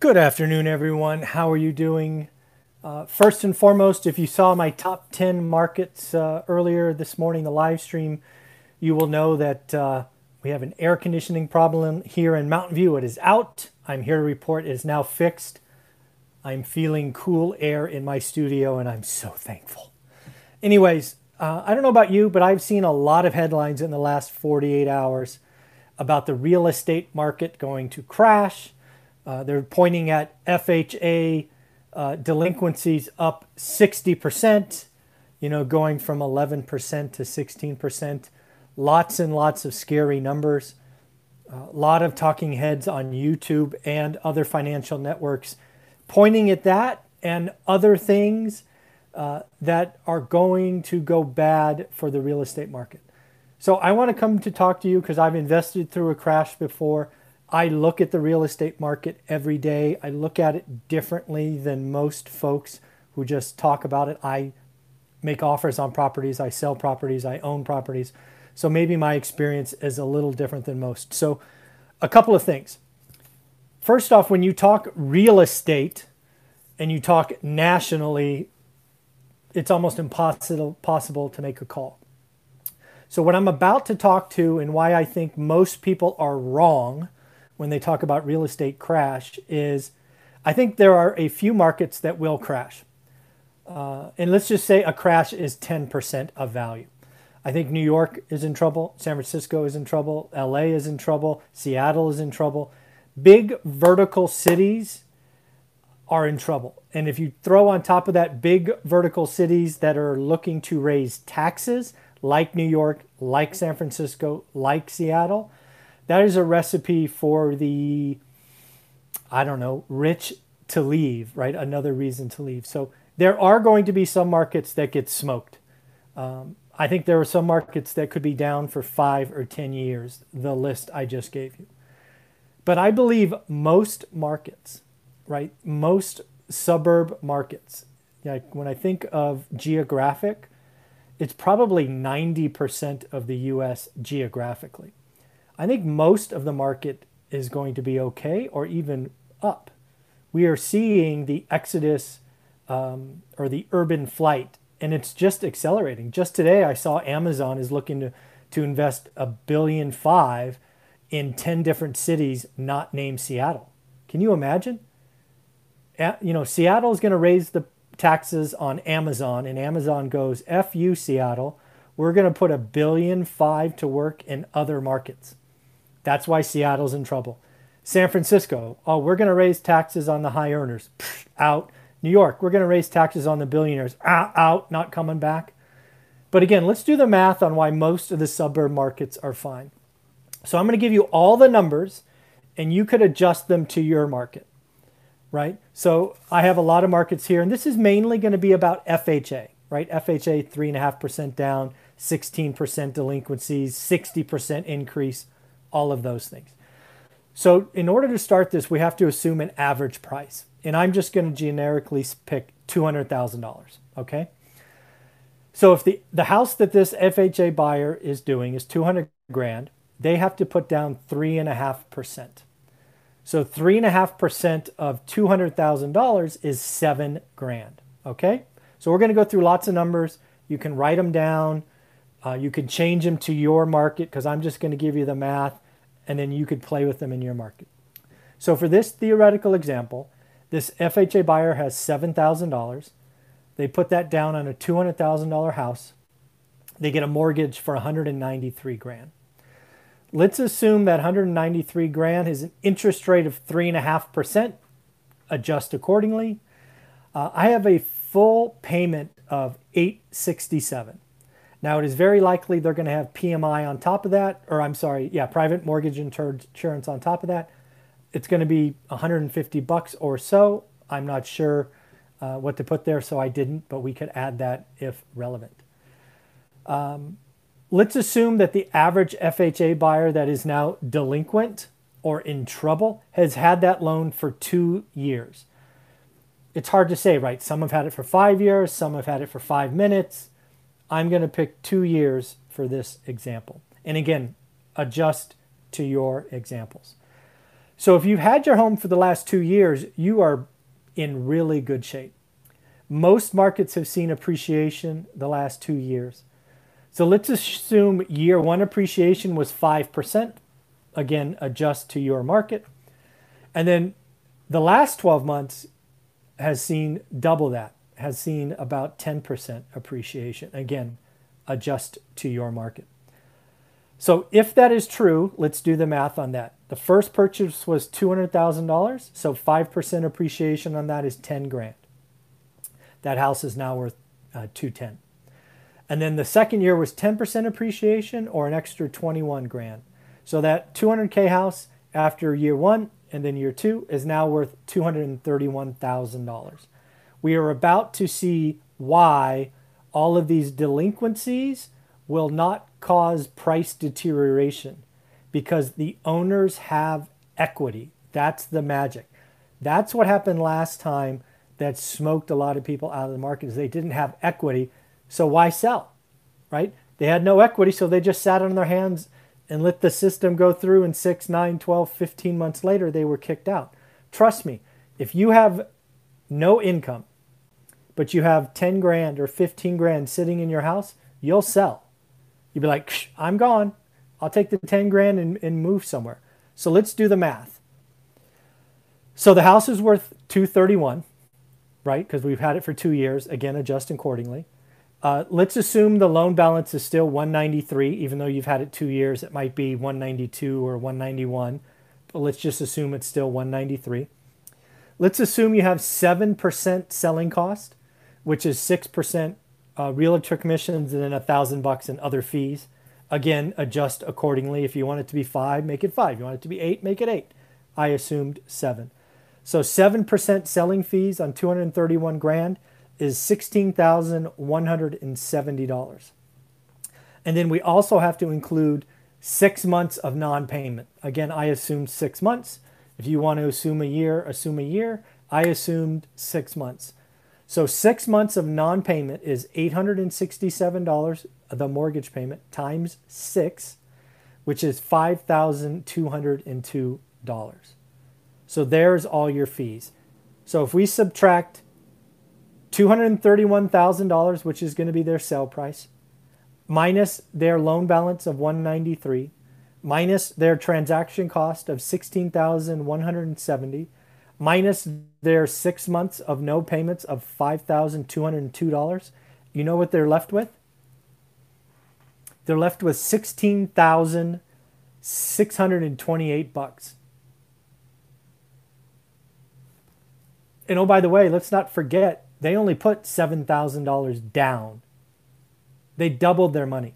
Good afternoon, everyone. How are you doing? Uh, first and foremost, if you saw my top 10 markets uh, earlier this morning, the live stream, you will know that uh, we have an air conditioning problem here in Mountain View. It is out. I'm here to report it is now fixed. I'm feeling cool air in my studio, and I'm so thankful. Anyways, uh, I don't know about you, but I've seen a lot of headlines in the last 48 hours about the real estate market going to crash uh, they're pointing at FHA uh, delinquencies up 60%, you know, going from 11% to 16%. Lots and lots of scary numbers. A lot of talking heads on YouTube and other financial networks pointing at that and other things uh, that are going to go bad for the real estate market. So I want to come to talk to you because I've invested through a crash before. I look at the real estate market every day. I look at it differently than most folks who just talk about it. I make offers on properties, I sell properties, I own properties. So maybe my experience is a little different than most. So, a couple of things. First off, when you talk real estate and you talk nationally, it's almost impossible possible to make a call. So, what I'm about to talk to and why I think most people are wrong when they talk about real estate crash is I think there are a few markets that will crash. Uh, and let's just say a crash is 10% of value. I think New York is in trouble, San Francisco is in trouble, LA is in trouble, Seattle is in trouble. Big vertical cities are in trouble. And if you throw on top of that big vertical cities that are looking to raise taxes, like New York, like San Francisco, like Seattle, that is a recipe for the, I don't know, rich to leave, right? Another reason to leave. So there are going to be some markets that get smoked. Um, I think there are some markets that could be down for five or 10 years, the list I just gave you. But I believe most markets, right, most suburb markets, like when I think of geographic, it's probably 90% of the US geographically. I think most of the market is going to be okay or even up. We are seeing the exodus um, or the urban flight, and it's just accelerating. Just today, I saw Amazon is looking to, to invest a billion five in 10 different cities not named Seattle. Can you imagine? You know, Seattle is going to raise the taxes on Amazon, and Amazon goes, F you, Seattle. We're going to put a billion five to work in other markets. That's why Seattle's in trouble. San Francisco, oh, we're going to raise taxes on the high earners. Pfft, out. New York, we're going to raise taxes on the billionaires. Ah, out, not coming back. But again, let's do the math on why most of the suburb markets are fine. So I'm going to give you all the numbers and you could adjust them to your market, right? So I have a lot of markets here, and this is mainly going to be about FHA, right? FHA 3.5% down, 16% delinquencies, 60% increase all of those things. So in order to start this, we have to assume an average price. And I'm just going to generically pick $200,000, okay? So if the, the house that this FHA buyer is doing is 200 grand, they have to put down 3.5%. So 3.5% of $200,000 is 7 grand, okay? So we're going to go through lots of numbers. You can write them down. Uh, you can change them to your market because I'm just going to give you the math and then you could play with them in your market. So for this theoretical example, this FHA buyer has $7,000. They put that down on a $200,000 house. They get a mortgage for 193 grand. Let's assume that 193 grand is an interest rate of 3.5%. Adjust accordingly. Uh, I have a full payment of 867. Now, it is very likely they're going to have PMI on top of that, or I'm sorry, yeah, private mortgage insurance on top of that. It's going to be 150 bucks or so. I'm not sure uh, what to put there, so I didn't, but we could add that if relevant. Um, let's assume that the average FHA buyer that is now delinquent or in trouble has had that loan for two years. It's hard to say, right? Some have had it for five years, some have had it for five minutes I'm going to pick two years for this example. And again, adjust to your examples. So if you've had your home for the last two years, you are in really good shape. Most markets have seen appreciation the last two years. So let's assume year one appreciation was 5%. Again, adjust to your market. And then the last 12 months has seen double that, has seen about 10% appreciation. Again, adjust to your market. So if that is true, let's do the math on that. The first purchase was $200,000, so 5% appreciation on that is 10 grand. That house is now worth uh, 210. And then the second year was 10% appreciation or an extra 21 grand. So that 200k house after year 1 and then year 2 is now worth $231,000. We are about to see why all of these delinquencies will not cause price deterioration because the owners have equity. That's the magic. That's what happened last time that smoked a lot of people out of the market is they didn't have equity. So why sell? Right? They had no equity, so they just sat on their hands and let the system go through and 6, 9, 12, 15 months later they were kicked out. Trust me, if you have no income, but you have 10 grand or 15 grand sitting in your house, you'll sell. You'd be like, I'm gone. I'll take the 10 grand and, and move somewhere. So let's do the math. So the house is worth 231, right? Because we've had it for two years. Again, adjust accordingly. Uh, let's assume the loan balance is still 193, even though you've had it two years. It might be 192 or 191, but let's just assume it's still 193. Let's assume you have 7% selling cost, which is 6% uh, realtor commissions and then a thousand bucks in other fees. Again, adjust accordingly. If you want it to be five, make it five. You want it to be eight, make it eight. I assumed seven. So 7% selling fees on 231 grand is $16,170. And then we also have to include six months of non payment. Again, I assumed six months. If you want to assume a year, assume a year. I assumed six months. So six months of non payment is $867 the mortgage payment times six, which is $5,202. So there's all your fees. So if we subtract $231,000, which is going to be their sale price, minus their loan balance of 193, minus their transaction cost of 16,170, minus their 6 months of no payments of $5,202, you know what they're left with? They're left with 16,628 bucks. And oh by the way, let's not forget they only put $7,000 down. They doubled their money.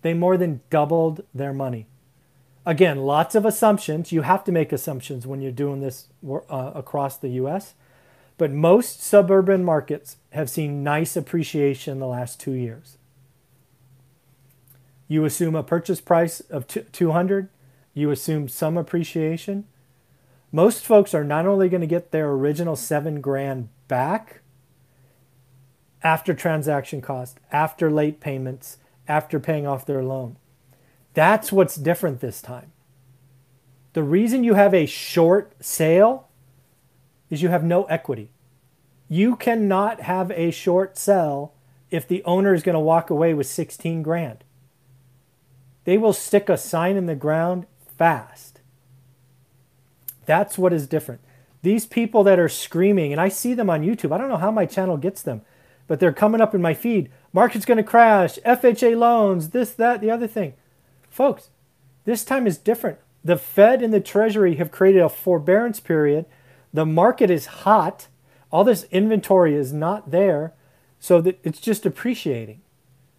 They more than doubled their money. Again, lots of assumptions. You have to make assumptions when you're doing this uh, across the US. But most suburban markets have seen nice appreciation in the last two years. You assume a purchase price of 200, you assume some appreciation. Most folks are not only going to get their original 7 grand back after transaction cost, after late payments, after paying off their loan. That's what's different this time. The reason you have a short sale is you have no equity. You cannot have a short sell if the owner is going to walk away with 16 grand. They will stick a sign in the ground fast. That's what is different. These people that are screaming, and I see them on YouTube, I don't know how my channel gets them, but they're coming up in my feed. Market's going to crash, FHA loans, this, that, the other thing. Folks, this time is different. The Fed and the Treasury have created a forbearance period. The market is hot. All this inventory is not there. So that it's just appreciating.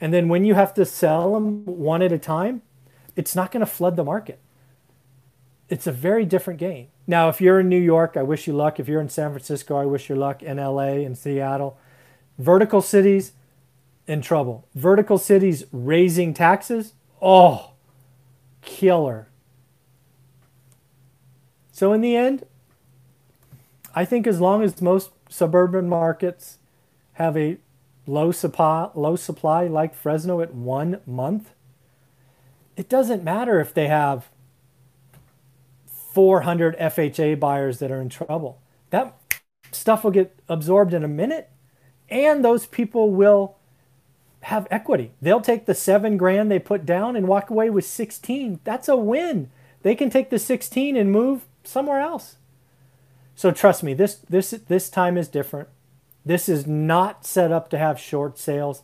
And then when you have to sell them one at a time, it's not going to flood the market. It's a very different game. Now, if you're in New York, I wish you luck. If you're in San Francisco, I wish you luck. In LA and Seattle, vertical cities in trouble. Vertical cities raising taxes, oh, killer. So, in the end, I think as long as most suburban markets have a low supply, low supply like Fresno at one month, it doesn't matter if they have 400 FHA buyers that are in trouble. That stuff will get absorbed in a minute, and those people will have equity. They'll take the seven grand they put down and walk away with 16. That's a win. They can take the 16 and move somewhere else. So trust me, this this this time is different. This is not set up to have short sales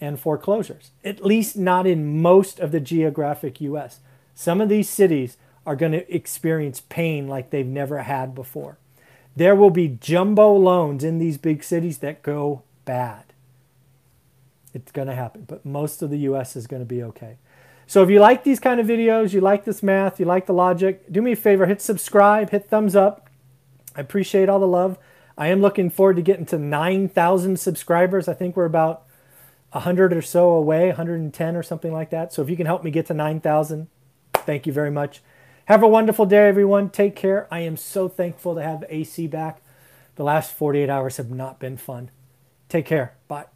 and foreclosures. At least not in most of the geographic US. Some of these cities are going to experience pain like they've never had before. There will be jumbo loans in these big cities that go bad. It's going to happen, but most of the US is going to be okay. So if you like these kind of videos, you like this math, you like the logic, do me a favor, hit subscribe, hit thumbs up. I appreciate all the love. I am looking forward to getting to 9,000 subscribers. I think we're about 100 or so away, 110 or something like that. So if you can help me get to 9,000, thank you very much. Have a wonderful day, everyone. Take care. I am so thankful to have AC back. The last 48 hours have not been fun. Take care. Bye.